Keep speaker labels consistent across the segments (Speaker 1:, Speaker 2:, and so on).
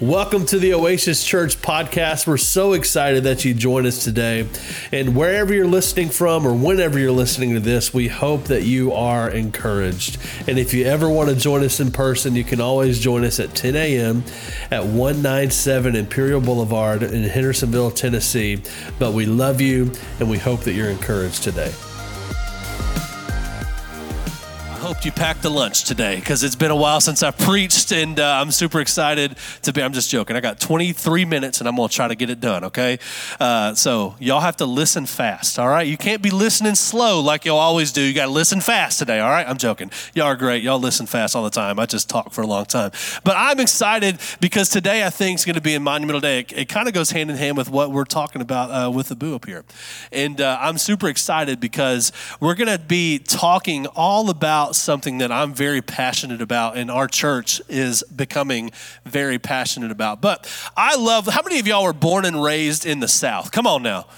Speaker 1: Welcome to the Oasis Church podcast. We're so excited that you join us today. And wherever you're listening from or whenever you're listening to this, we hope that you are encouraged. And if you ever want to join us in person, you can always join us at 10 a.m. at 197 Imperial Boulevard in Hendersonville, Tennessee. But we love you and we hope that you're encouraged today
Speaker 2: hope you packed the lunch today because it's been a while since I preached, and uh, I'm super excited to be. I'm just joking. I got 23 minutes, and I'm gonna try to get it done. Okay, uh, so y'all have to listen fast. All right, you can't be listening slow like y'all always do. You got to listen fast today. All right, I'm joking. Y'all are great. Y'all listen fast all the time. I just talk for a long time, but I'm excited because today I think is going to be a monumental day. It, it kind of goes hand in hand with what we're talking about uh, with the boo up here, and uh, I'm super excited because we're going to be talking all about something that I'm very passionate about, and our church is becoming very passionate about. But I love, how many of y'all were born and raised in the South? Come on now.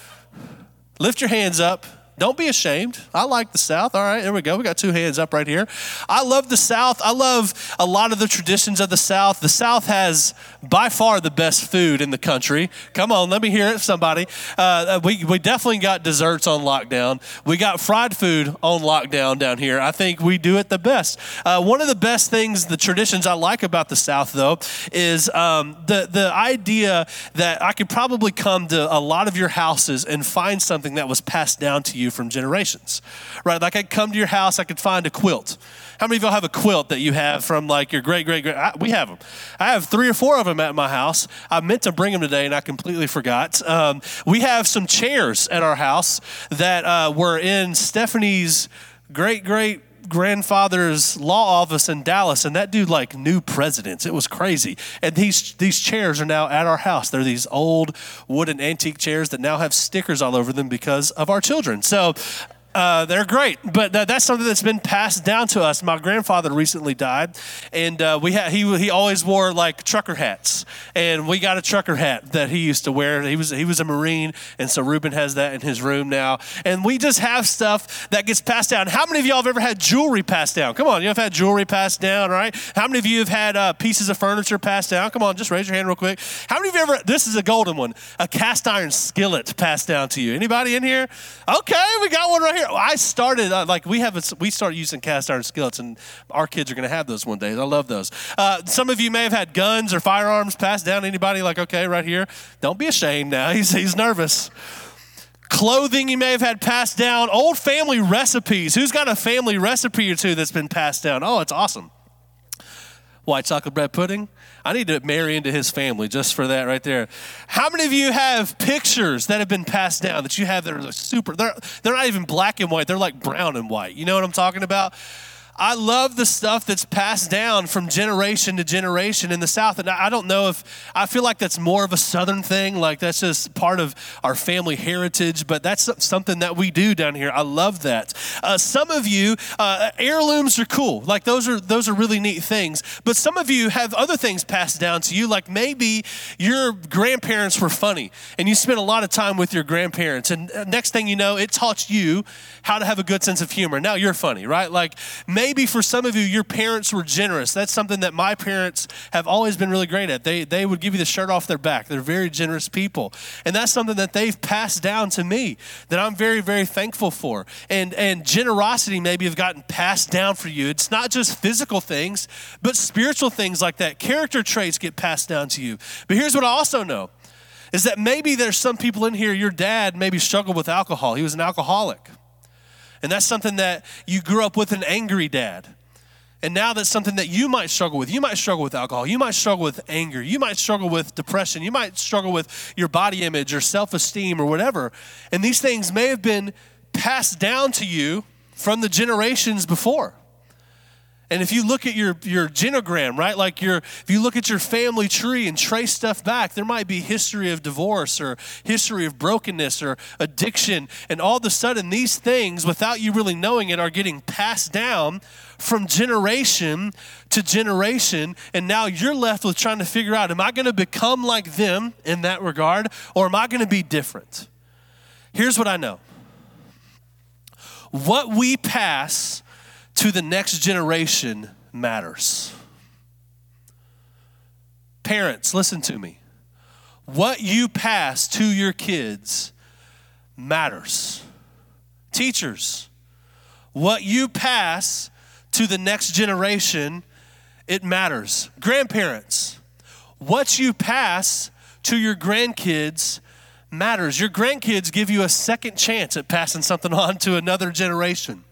Speaker 2: Lift your hands up. Don't be ashamed. I like the South. All right, there we go. We got two hands up right here. I love the South. I love a lot of the traditions of the South. The South has by far the best food in the country. Come on, let me hear it, somebody. Uh, we, we definitely got desserts on lockdown. We got fried food on lockdown down here. I think we do it the best. Uh, one of the best things, the traditions I like about the South, though, is um, the, the idea that I could probably come to a lot of your houses and find something that was passed down to you you from generations, right? Like I come to your house, I could find a quilt. How many of y'all have a quilt that you have from like your great, great, great? I, we have them. I have three or four of them at my house. I meant to bring them today and I completely forgot. Um, we have some chairs at our house that uh, were in Stephanie's great, great grandfather's law office in Dallas, and that dude like knew presidents. It was crazy. And these these chairs are now at our house. They're these old wooden antique chairs that now have stickers all over them because of our children. So uh, they're great, but that's something that's been passed down to us. My grandfather recently died, and uh, we ha- he he always wore like trucker hats, and we got a trucker hat that he used to wear. He was he was a Marine, and so Ruben has that in his room now. And we just have stuff that gets passed down. How many of y'all have ever had jewelry passed down? Come on, you have had jewelry passed down, right? How many of you have had uh, pieces of furniture passed down? Come on, just raise your hand real quick. How many of you ever? This is a golden one, a cast iron skillet passed down to you. Anybody in here? Okay, we got one right here. I started uh, like we have a, we started using cast iron skillets, and our kids are going to have those one day. I love those. Uh, some of you may have had guns or firearms passed down. Anybody like okay, right here? Don't be ashamed now. He's he's nervous clothing you may have had passed down, old family recipes. Who's got a family recipe or two that's been passed down? Oh, it's awesome. White chocolate bread pudding. I need to marry into his family just for that right there. How many of you have pictures that have been passed down that you have that are super, they're, they're not even black and white, they're like brown and white. You know what I'm talking about? I love the stuff that's passed down from generation to generation in the South. And I don't know if I feel like that's more of a Southern thing, like that's just part of our family heritage, but that's something that we do down here. I love that. Uh, some of you, uh, heirlooms are cool. Like those are, those are really neat things. But some of you have other things passed down to you, like maybe your grandparents were funny and you spent a lot of time with your grandparents. And uh, next thing you know, it taught you how to have a good sense of humor. Now you're funny, right? Like maybe maybe for some of you, your parents were generous. That's something that my parents have always been really great at. They, they would give you the shirt off their back. They're very generous people. And that's something that they've passed down to me that I'm very, very thankful for. And, and generosity maybe have gotten passed down for you. It's not just physical things, but spiritual things like that. Character traits get passed down to you. But here's what I also know is that maybe there's some people in here, your dad maybe struggled with alcohol. He was an alcoholic. And that's something that you grew up with an angry dad. And now that's something that you might struggle with. You might struggle with alcohol. You might struggle with anger. You might struggle with depression. You might struggle with your body image or self esteem or whatever. And these things may have been passed down to you from the generations before. And if you look at your, your genogram, right, like your, if you look at your family tree and trace stuff back, there might be history of divorce or history of brokenness or addiction. And all of a sudden, these things, without you really knowing it, are getting passed down from generation to generation. And now you're left with trying to figure out am I going to become like them in that regard or am I going to be different? Here's what I know what we pass to the next generation matters. Parents, listen to me. What you pass to your kids matters. Teachers, what you pass to the next generation, it matters. Grandparents, what you pass to your grandkids matters. Your grandkids give you a second chance at passing something on to another generation.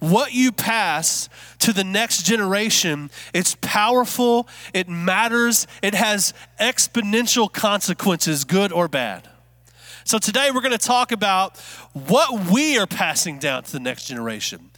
Speaker 2: What you pass to the next generation, it's powerful, it matters, it has exponential consequences, good or bad. So today we're going to talk about what we are passing down to the next generation.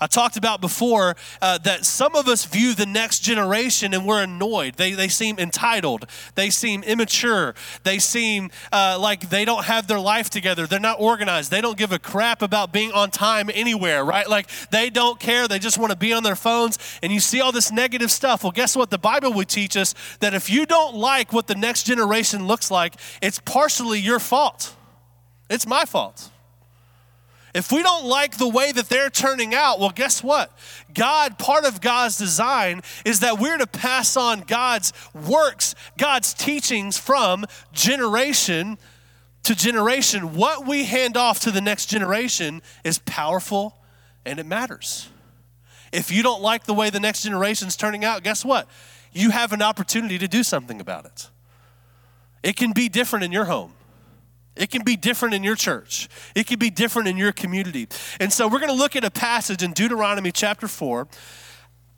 Speaker 2: I talked about before uh, that some of us view the next generation and we're annoyed. They, they seem entitled. They seem immature. They seem uh, like they don't have their life together. They're not organized. They don't give a crap about being on time anywhere, right? Like they don't care. They just want to be on their phones. And you see all this negative stuff. Well, guess what? The Bible would teach us that if you don't like what the next generation looks like, it's partially your fault. It's my fault. If we don't like the way that they're turning out, well, guess what? God, part of God's design is that we're to pass on God's works, God's teachings from generation to generation. What we hand off to the next generation is powerful and it matters. If you don't like the way the next generation's turning out, guess what? You have an opportunity to do something about it. It can be different in your home. It can be different in your church. It can be different in your community. And so we're going to look at a passage in Deuteronomy chapter 4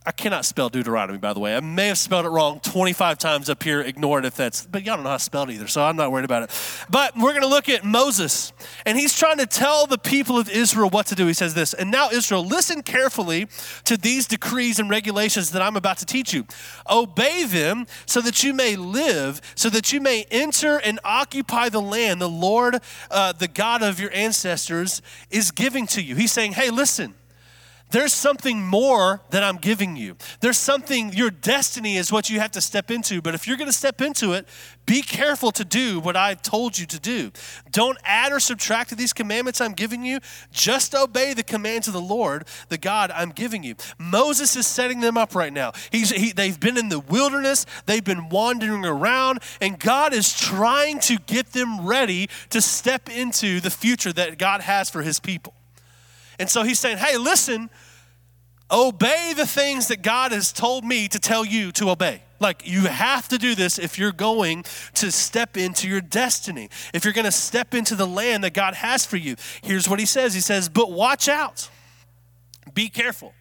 Speaker 2: I cannot spell Deuteronomy, by the way. I may have spelled it wrong 25 times up here. Ignore it if that's, but y'all don't know how to spell it either, so I'm not worried about it. But we're going to look at Moses, and he's trying to tell the people of Israel what to do. He says this, and now, Israel, listen carefully to these decrees and regulations that I'm about to teach you. Obey them so that you may live, so that you may enter and occupy the land the Lord, uh, the God of your ancestors, is giving to you. He's saying, hey, listen. There's something more that I'm giving you. There's something, your destiny is what you have to step into. But if you're going to step into it, be careful to do what I've told you to do. Don't add or subtract to these commandments I'm giving you. Just obey the commands of the Lord, the God I'm giving you. Moses is setting them up right now. He's, he, they've been in the wilderness, they've been wandering around, and God is trying to get them ready to step into the future that God has for his people. And so he's saying, hey, listen, obey the things that God has told me to tell you to obey. Like, you have to do this if you're going to step into your destiny, if you're going to step into the land that God has for you. Here's what he says He says, But watch out, be careful.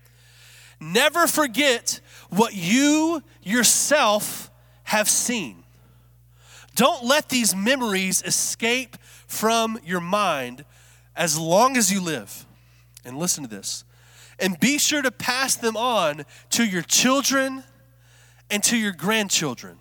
Speaker 2: Never forget what you yourself have seen. Don't let these memories escape from your mind as long as you live. And listen to this. And be sure to pass them on to your children and to your grandchildren.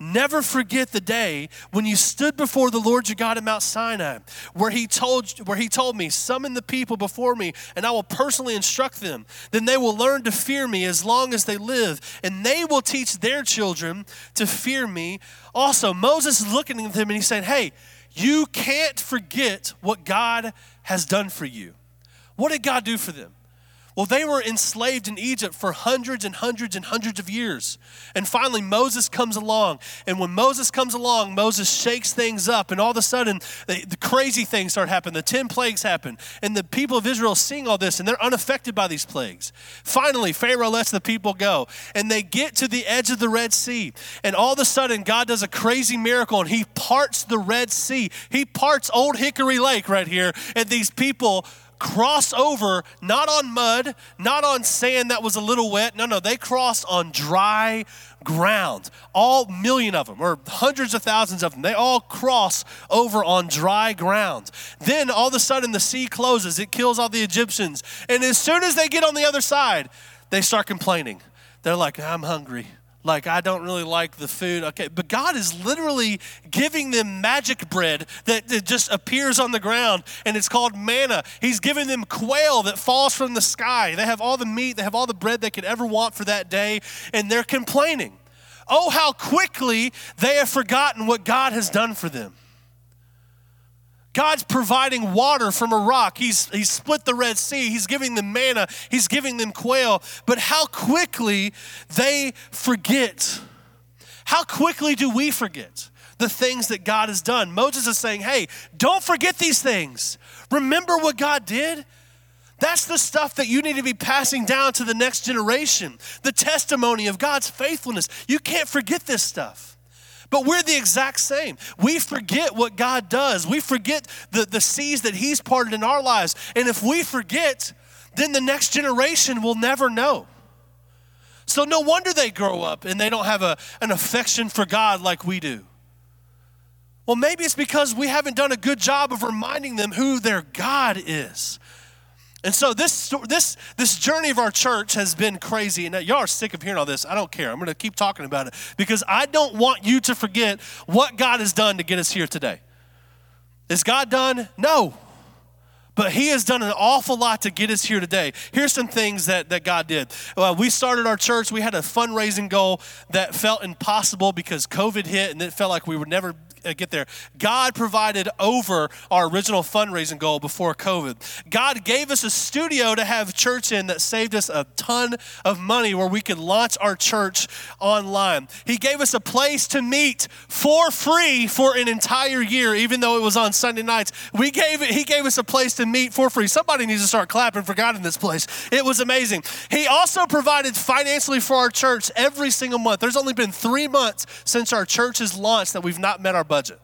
Speaker 2: Never forget the day when you stood before the Lord your God at Mount Sinai, where he told where he told me, "Summon the people before me, and I will personally instruct them. Then they will learn to fear me as long as they live, and they will teach their children to fear me." Also, Moses is looking at them and he's saying, "Hey, you can't forget what God has done for you." What did God do for them? Well, they were enslaved in Egypt for hundreds and hundreds and hundreds of years. And finally, Moses comes along. And when Moses comes along, Moses shakes things up. And all of a sudden, the, the crazy things start happening. The 10 plagues happen. And the people of Israel seeing all this, and they're unaffected by these plagues. Finally, Pharaoh lets the people go. And they get to the edge of the Red Sea. And all of a sudden, God does a crazy miracle, and He parts the Red Sea. He parts Old Hickory Lake right here. And these people cross over not on mud, not on sand that was a little wet. No, no, they crossed on dry ground. All million of them, or hundreds of thousands of them, they all cross over on dry ground. Then all of a sudden the sea closes, it kills all the Egyptians. And as soon as they get on the other side, they start complaining. They're like, I'm hungry like I don't really like the food. Okay, but God is literally giving them magic bread that, that, just appears on the ground and it's called manna. He's giving them quail that falls from the sky. They have all the meat, they have all the bread they could ever want for that day, and they're complaining. Oh, how quickly they have forgotten what God has done for them. God's providing water from a rock. He's, he's split the Red Sea. He's giving them manna. He's giving them quail. But how quickly they forget. How quickly do we forget the things that God has done? Moses is saying, hey, don't forget these things. Remember what God did. That's the stuff that you need to be passing down to the next generation, the testimony of God's faithfulness. You can't forget this stuff. But we're the exact same. We forget what God does, we forget the, the seas that He's parted in our lives. And if we forget, then the next generation will never know. So no wonder they grow up and they don't have a, an affection for God like we do. Well, maybe it's because we haven't done a good job of reminding them who their God is. And so this this this journey of our church has been crazy, and y'all are sick of hearing all this. I don't care. I'm going to keep talking about it because I don't want you to forget what God has done to get us here today. Is God done? No. But he has done an awful lot to get us here today. Here's some things that, that God did. Uh, we started our church. We had a fundraising goal that felt impossible because COVID hit and it felt like we would never uh, get there. God provided over our original fundraising goal before COVID. God gave us a studio to have church in that saved us a ton of money where we could launch our church online. He gave us a place to meet for free for an entire year, even though it was on Sunday nights. We gave it, he gave us a place to meet for free. Somebody needs to start clapping for God in this place. It was amazing. He also provided financially for our church every single month. There's only been three months since our church has launched that we've not met our budget budget.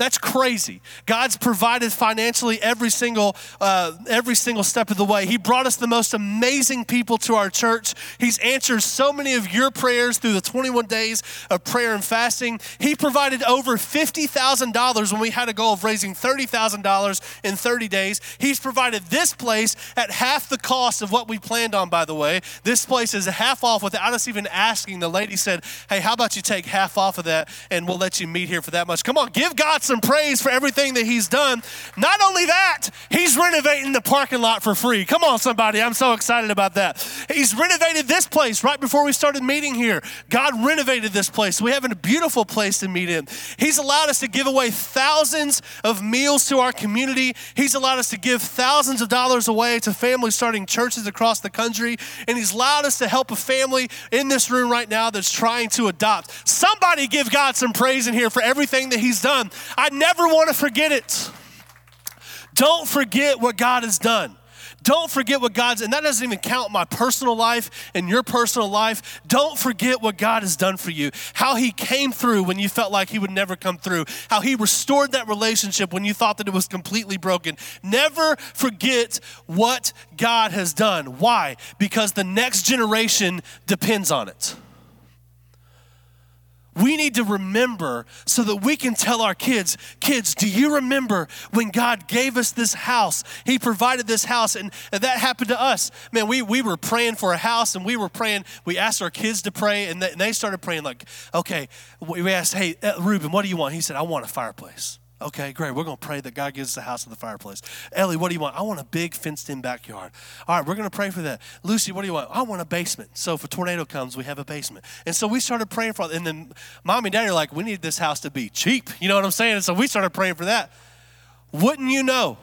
Speaker 2: That's crazy. God's provided financially every single uh, every single step of the way. He brought us the most amazing people to our church. He's answered so many of your prayers through the 21 days of prayer and fasting. He provided over $50,000 when we had a goal of raising $30,000 in 30 days. He's provided this place at half the cost of what we planned on, by the way. This place is half off without us even asking. The lady said, Hey, how about you take half off of that and we'll let you meet here for that much? Come on, give God some praise for everything that he's done. Not only that, he's renovating the parking lot for free. Come on, somebody. I'm so excited about that. He's renovated this place right before we started meeting here. God renovated this place. We have a beautiful place to meet in. He's allowed us to give away thousands of meals to our community. He's allowed us to give thousands of dollars away to families starting churches across the country. And he's allowed us to help a family in this room right now that's trying to adopt. Somebody give God some praise in here for everything that he's done. I never want to forget it. Don't forget what God has done. Don't forget what God's, and that doesn't even count my personal life and your personal life. Don't forget what God has done for you. How He came through when you felt like He would never come through. How He restored that relationship when you thought that it was completely broken. Never forget what God has done. Why? Because the next generation depends on it we need to remember so that we can tell our kids, kids, do you remember when God gave us this house? He provided this house, and that happened to us. Man, we, we were praying for a house, and we were praying, we asked our kids to pray, and they started praying like, okay, we asked, hey, uh, Reuben, what do you want? He said, I want a fireplace. Okay, great. We're going to pray that God gives us a house with a fireplace. Ellie, what do you want? I want a big fenced in backyard. All right, we're going to pray for that. Lucy, what do you want? I want a basement. So if a tornado comes, we have a basement. And so we started praying for it. And then mom and daddy are like, we need this house to be cheap. You know what I'm saying? And so we started praying for that. Wouldn't you know?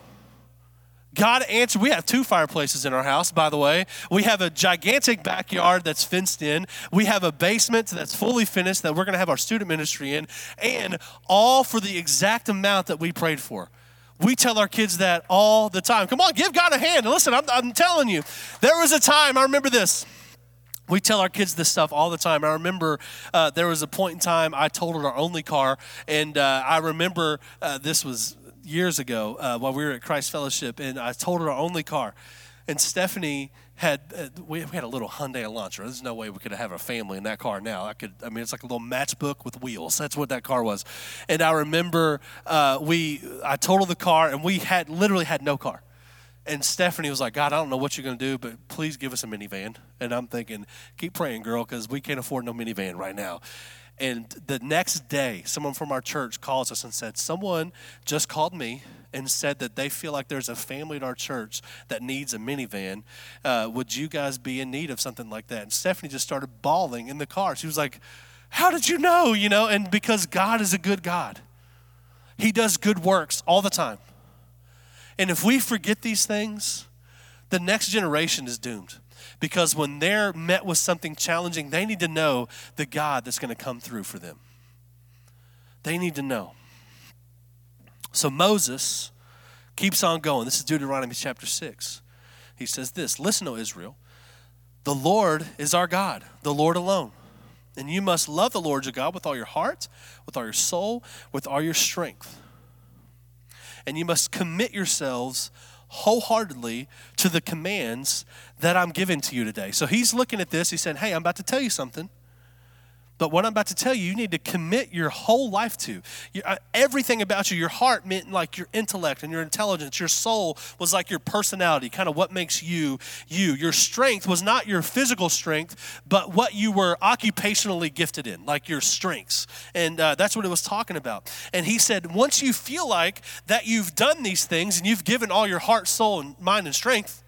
Speaker 2: God answered. We have two fireplaces in our house, by the way. We have a gigantic backyard that's fenced in. We have a basement that's fully finished that we're going to have our student ministry in, and all for the exact amount that we prayed for. We tell our kids that all the time. Come on, give God a hand. listen, I'm, I'm telling you, there was a time, I remember this. We tell our kids this stuff all the time. I remember uh, there was a point in time I totaled our only car, and uh, I remember uh, this was years ago uh, while we were at Christ Fellowship, and I told her our only car. And Stephanie had uh, we, we, had a little Hyundai Elantra. There's no way we could have a family in that car now. I could. I mean, it's like a little matchbook with wheels. That's what that car was. And I remember uh, we I totaled the car, and we had literally had no car. And Stephanie was like, God, I don't know what you're going to do, but please give us a minivan. And I'm thinking, keep praying, girl, because we can't afford no minivan right now. And the next day, someone from our church calls us and said, Someone just called me and said that they feel like there's a family in our church that needs a minivan. Uh, would you guys be in need of something like that? And Stephanie just started bawling in the car. She was like, How did you know? You know, and because God is a good God, He does good works all the time. And if we forget these things, the next generation is doomed. Because when they're met with something challenging, they need to know the God that's going to come through for them. They need to know. So Moses keeps on going. This is Deuteronomy chapter 6. He says this Listen, O Israel, the Lord is our God, the Lord alone. And you must love the Lord your God with all your heart, with all your soul, with all your strength. And you must commit yourselves wholeheartedly to the commands that I'm giving to you today. So he's looking at this. He said, Hey, I'm about to tell you something. But what I'm about to tell you, you need to commit your whole life to. uh, everything about you, your heart meant like your intellect and your intelligence. Your soul was like your personality, kind of what makes you you. Your strength was not your physical strength, but what you were occupationally gifted in, like your strengths. And uh, that's what it was talking about. And he said, once you feel like that you've done these things and you've given all your heart, soul, and mind and strength,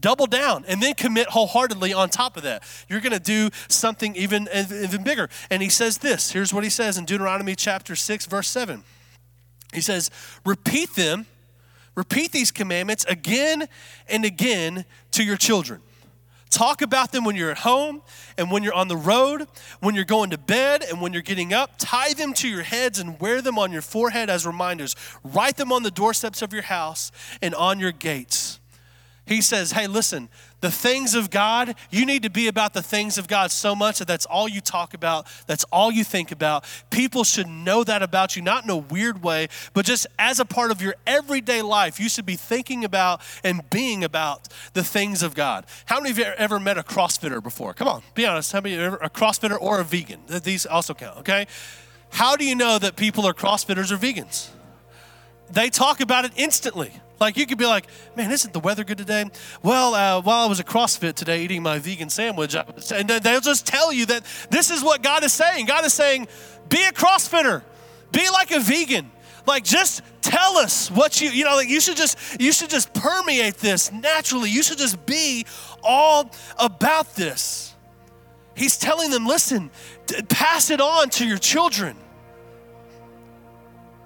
Speaker 2: double down and then commit wholeheartedly on top of that. You're going to do something even even bigger. And he says this here's what he says in deuteronomy chapter 6 verse 7 he says repeat them repeat these commandments again and again to your children. Talk about them when you're at home and when you're on the road when you're going to bed and when you're getting up. Tie them to your heads and wear them on your forehead as reminders. Write them on the doorsteps of your house and on your gates he says, Hey, listen, the things of God, you need to be about the things of God so much that that's all you talk about, that's all you think about. People should know that about you, not in a weird way, but just as a part of your everyday life. You should be thinking about and being about the things of God. How many of you ever met a CrossFitter before? Come on, be honest. How many ever a CrossFitter or a vegan? These also count, okay? How do you know that people are CrossFitters or vegans? They talk about it instantly. Like you could be like, man, isn't the weather good today? Well, uh, while I was at CrossFit today eating my vegan sandwich, and they'll just tell you that this is what God is saying. God is saying, be a CrossFitter, be like a vegan. Like just tell us what you you know like you should just you should just permeate this naturally. You should just be all about this. He's telling them, listen, pass it on to your children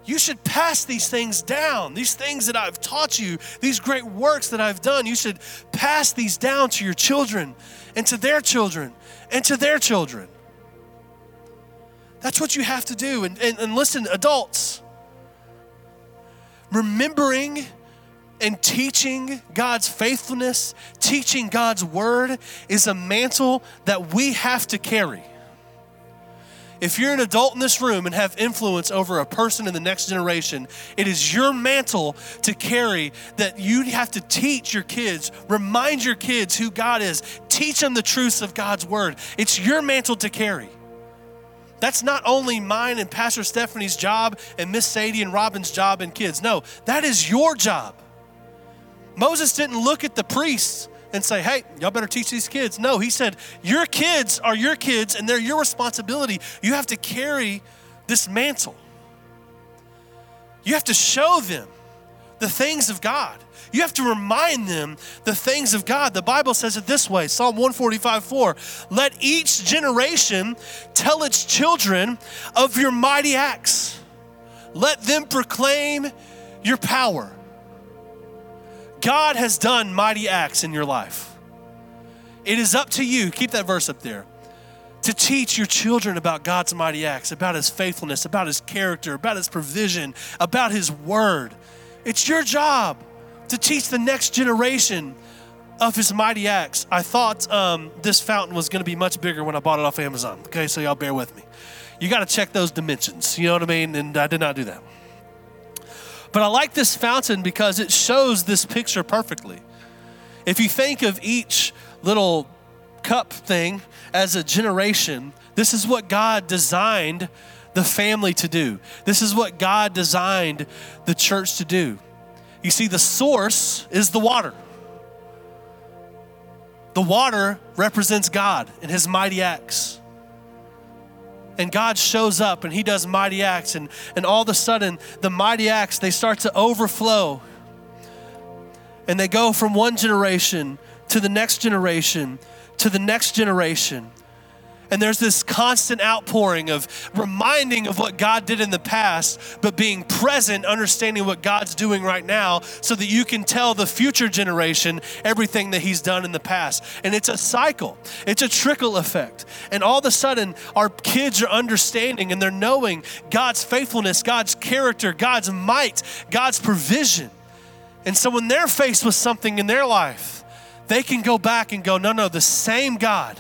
Speaker 2: you should pass these things down. These things that I've taught you, these great works that I've done, you should pass these down to your children and to their children and to their children. That's what you have to do. And, and, and listen, adults, remembering and teaching God's faithfulness, teaching God's word is a mantle that we have to carry. If you're an adult in this room and have influence over a person in the next generation, it is your mantle to carry that you have to teach your kids, remind your kids who God is, teach them the truths of God's word. It's your mantle to carry. That's not only mine and Pastor Stephanie's job and Miss Sadie and Robin's job and kids. No, that is your job. Moses didn't look at the priests and say, hey, y'all better teach these kids. No, he said, your kids are your kids and they're your responsibility. You have to carry this mantle. You have to show them the things of God. You have to remind them the things of God. The Bible says it this way Psalm 145 4. Let each generation tell its children of your mighty acts, let them proclaim your power. God has done mighty acts in your life. It is up to you, keep that verse up there, to teach your children about God's mighty acts, about His faithfulness, about His character, about His provision, about His word. It's your job to teach the next generation of His mighty acts. I thought um, this fountain was going to be much bigger when I bought it off Amazon. Okay, so y'all bear with me. You got to check those dimensions, you know what I mean? And I did not do that. But I like this fountain because it shows this picture perfectly. If you think of each little cup thing as a generation, this is what God designed the family to do. This is what God designed the church to do. You see, the source is the water. The water represents God and his mighty acts and God shows up and he does mighty acts. And, and all of a sudden the mighty acts they start to overflow. And they go from one generation to the next generation to the next generation And there's this constant outpouring of reminding of what God did in the past, but being present, understanding what God's doing right now, so that you can tell the future generation everything that He's done in the past. And it's a cycle, it's a trickle effect. And all of a sudden, our kids are understanding and they're knowing God's faithfulness, God's character, God's might, God's provision. And so when they're faced with something in their life, they can go back and go, no, no, the same God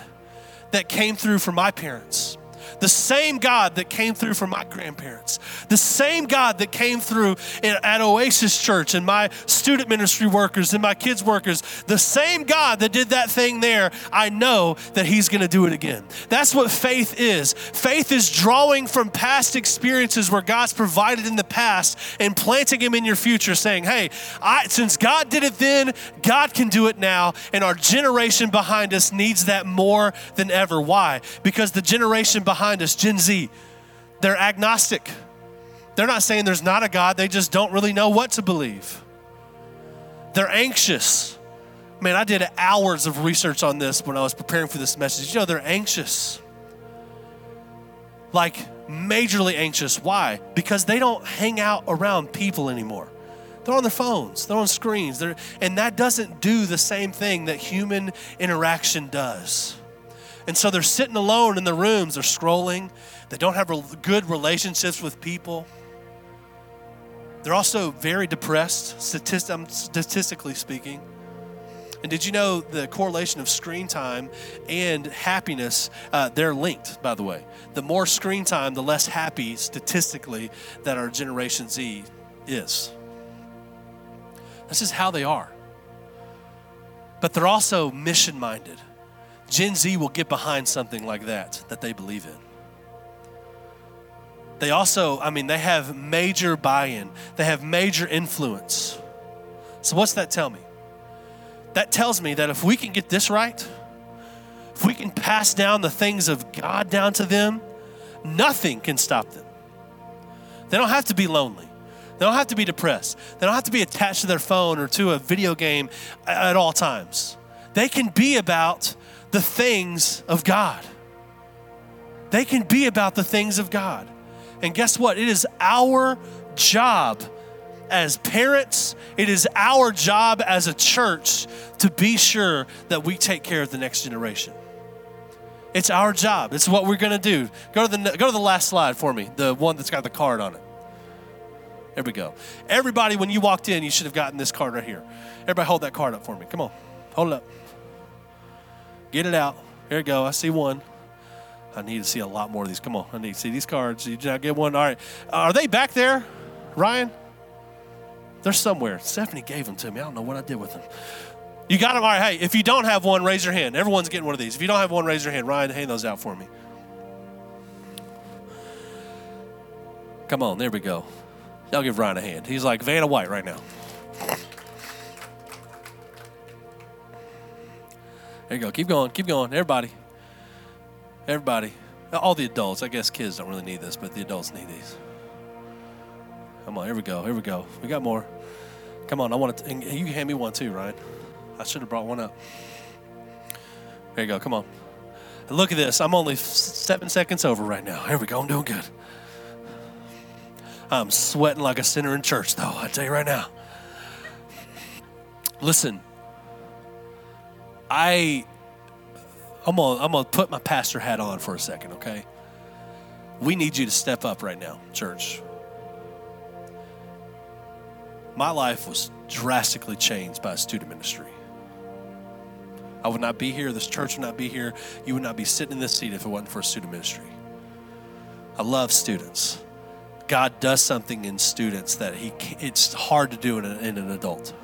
Speaker 2: that came through for my parents the same God that came through for my grandparents, the same God that came through at Oasis Church and my student ministry workers and my kids' workers, the same God that did that thing there, I know that He's going to do it again. That's what faith is. Faith is drawing from past experiences where God's provided in the past and planting Him in your future, saying, Hey, I, since God did it then, God can do it now. And our generation behind us needs that more than ever. Why? Because the generation behind behind us, Gen Z, they're agnostic. They're not saying there's not a God, they just don't really know what to believe. They're anxious. Man, I did hours of research on this when I was preparing for this message. You know, they're anxious. Like, majorly anxious. Why? Because they don't hang out around people anymore. They're on their phones, they're on screens, they're, and that doesn't do the same thing that human interaction does. And so they're sitting alone in the rooms, they're scrolling, they don't have good relationships with people. They're also very depressed, statistically speaking. And did you know the correlation of screen time and happiness? Uh, they're linked, by the way. The more screen time, the less happy statistically that our Generation Z is. This is how they are. But they're also mission minded. Gen Z will get behind something like that that they believe in. They also, I mean, they have major buy in, they have major influence. So, what's that tell me? That tells me that if we can get this right, if we can pass down the things of God down to them, nothing can stop them. They don't have to be lonely. They don't have to be depressed. They don't have to be attached to their phone or to a video game at all times. They can be about the things of God. They can be about the things of God. And guess what? It is our job as parents, it is our job as a church to be sure that we take care of the next generation. It's our job. It's what we're going to do. Go to the go to the last slide for me, the one that's got the card on it. There we go. Everybody, when you walked in, you should have gotten this card right here. Everybody, hold that card up for me. Come on, hold it up. Get it out. Here we go. I see one. I need to see a lot more of these. Come on. I need to see these cards. You not get one? All right. Are they back there, Ryan? They're somewhere. Stephanie gave them to me. I don't know what I did with them. You got them? All right. Hey, if you don't have one, raise your hand. Everyone's getting one of these. If you don't have one, raise your hand. Ryan, hand those out for me. Come on. There we go. Y'all give Ryan a hand. He's like Vanna White right now. There you go. Keep going. Keep going. Everybody. Everybody. All the adults. I guess kids don't really need this, but the adults need these. Come on. Here we go. Here we go. We got more. Come on. I want to. You can hand me one too, Ryan. I should have brought one up. There you go. Come on. Look at this. I'm only seven seconds over right now. Here we go. I'm doing good. I'm sweating like a sinner in church, though. I tell you right now. Listen, I I'm gonna, I'm gonna put my pastor hat on for a second, okay? We need you to step up right now, church. My life was drastically changed by student ministry. I would not be here, this church would not be here, you would not be sitting in this seat if it wasn't for student ministry. I love students. God does something in students that he it's hard to do in, a, in an adult.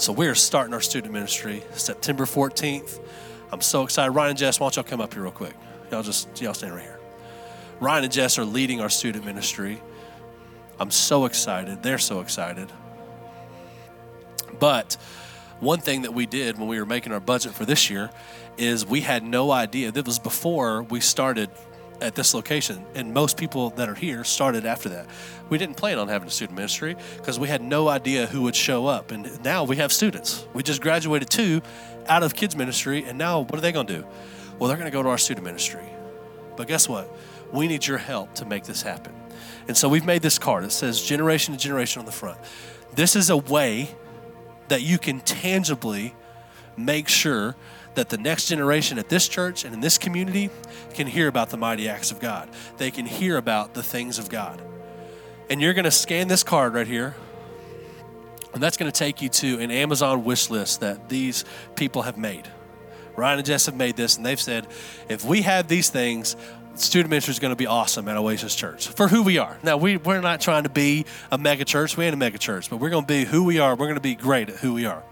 Speaker 2: So we're starting our student ministry September 14th. I'm so excited. Ryan and Jess, why don't y'all come up here real quick? Y'all just, y'all stand right here. Ryan and Jess are leading our student ministry. I'm so excited. They're so excited. But one thing that we did when we were making our budget for this year is we had no idea. That was before we started at this location. And most people that are here started after that. We didn't plan on having a student ministry because we had no idea who would show up. And now we have students. We just graduated two out of kids ministry, and now what are they going to do? Well, they're going to go to our student ministry. But guess what? We need your help to make this happen. And so we've made this card. It says generation to generation on the front. This is a way that you can tangibly make sure that the next generation at this church and in this community can hear about the mighty acts of God. They can hear about the things of God. And you're going to scan this card right here. And that's going to take you to an Amazon wish list that these people have made. Ryan and Jess have made this, and they've said, if we have these things, student ministry is going to be awesome at Oasis Church for who we are. Now, we, we're not trying to be a mega church. We ain't a mega church, but we're going to be who we are. We're going to be great at who we are.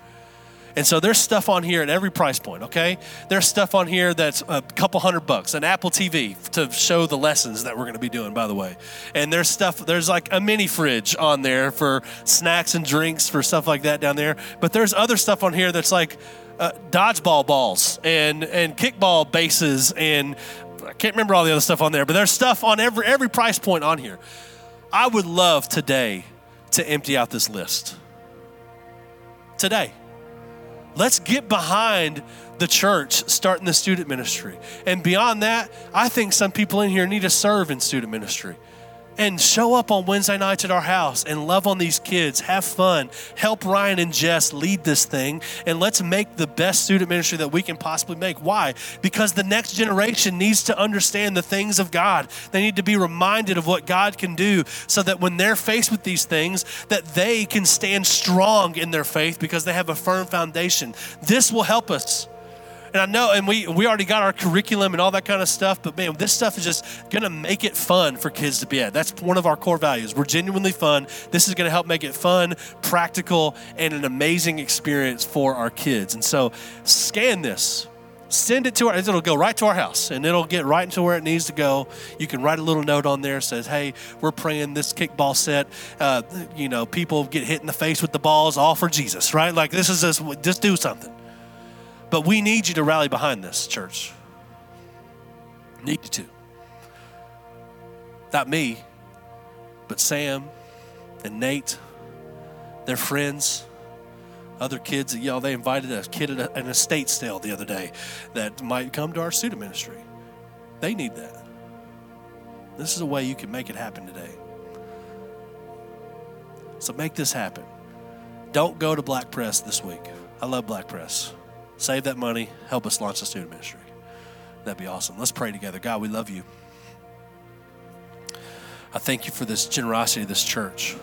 Speaker 2: And so there's stuff on here at every price point, okay? There's stuff on here that's a couple hundred bucks, an Apple TV to show the lessons that we're going to be doing, by the way. And there's stuff, there's like a mini fridge on there for snacks and drinks, for stuff like that down there. But there's other stuff on here that's like uh, dodgeball balls and, and kickball bases and I can't remember all the other stuff on there, but there's stuff on every every price point on here. I would love today to empty out this list. Today. Let's get behind the church starting the student ministry. And beyond that, I think some people in here need to serve in student ministry and show up on Wednesday nights at our house and love on these kids, have fun, help Ryan and Jess lead this thing, and let's make the best student ministry that we can possibly make. Why? Because the next generation needs to understand the things of God. They need to be reminded of what God can do so that when they're faced with these things, that they can stand strong in their faith because they have a firm foundation. This will help us. And I know, and we, we already got our curriculum and all that kind of stuff, but man, this stuff is just to make it fun for kids to be at. That's one of our core values. We're genuinely fun. This is to help make it fun, practical, and an amazing experience for our kids. And so scan this. Send it to our, it'll go right to our house and it'll get right into where it needs to go. You can write a little note on there says, hey, we're praying this kickball set. Uh, you know, people get hit in the face with the balls, all for Jesus, right? Like this is just, just do something. But we need you to rally behind this, church. Need you to. Not me, but Sam and Nate, their friends, other kids y'all, they invited a kid at an estate sale the other day that might come to our student ministry. They need that. This is a way you can make it happen today. So make this happen. Don't go to Black Press this week. I love Black Press. Save that money, help us launch the student ministry. That'd be awesome. Let's pray together. God, we love you. I thank you for this generosity of this church.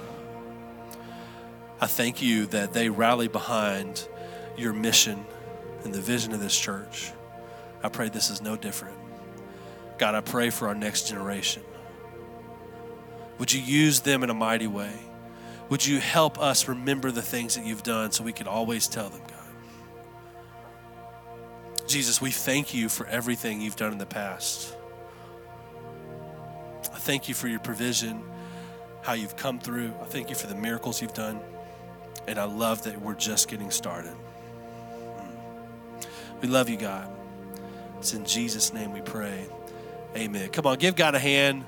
Speaker 2: I thank you that they rally behind your mission and the vision of this church. I pray this is no different. God, I pray for our next generation. Would you use them in a mighty way? Would you help us remember the things that you've done so we can always tell them, God? Jesus, we thank you for everything you've done in the past. I thank you for your provision, how you've come through. I thank you for the miracles you've done. And I love that we're just getting started. Hmm. We love you, God. It's in Jesus' name we pray. Amen. Come on, give God a hand.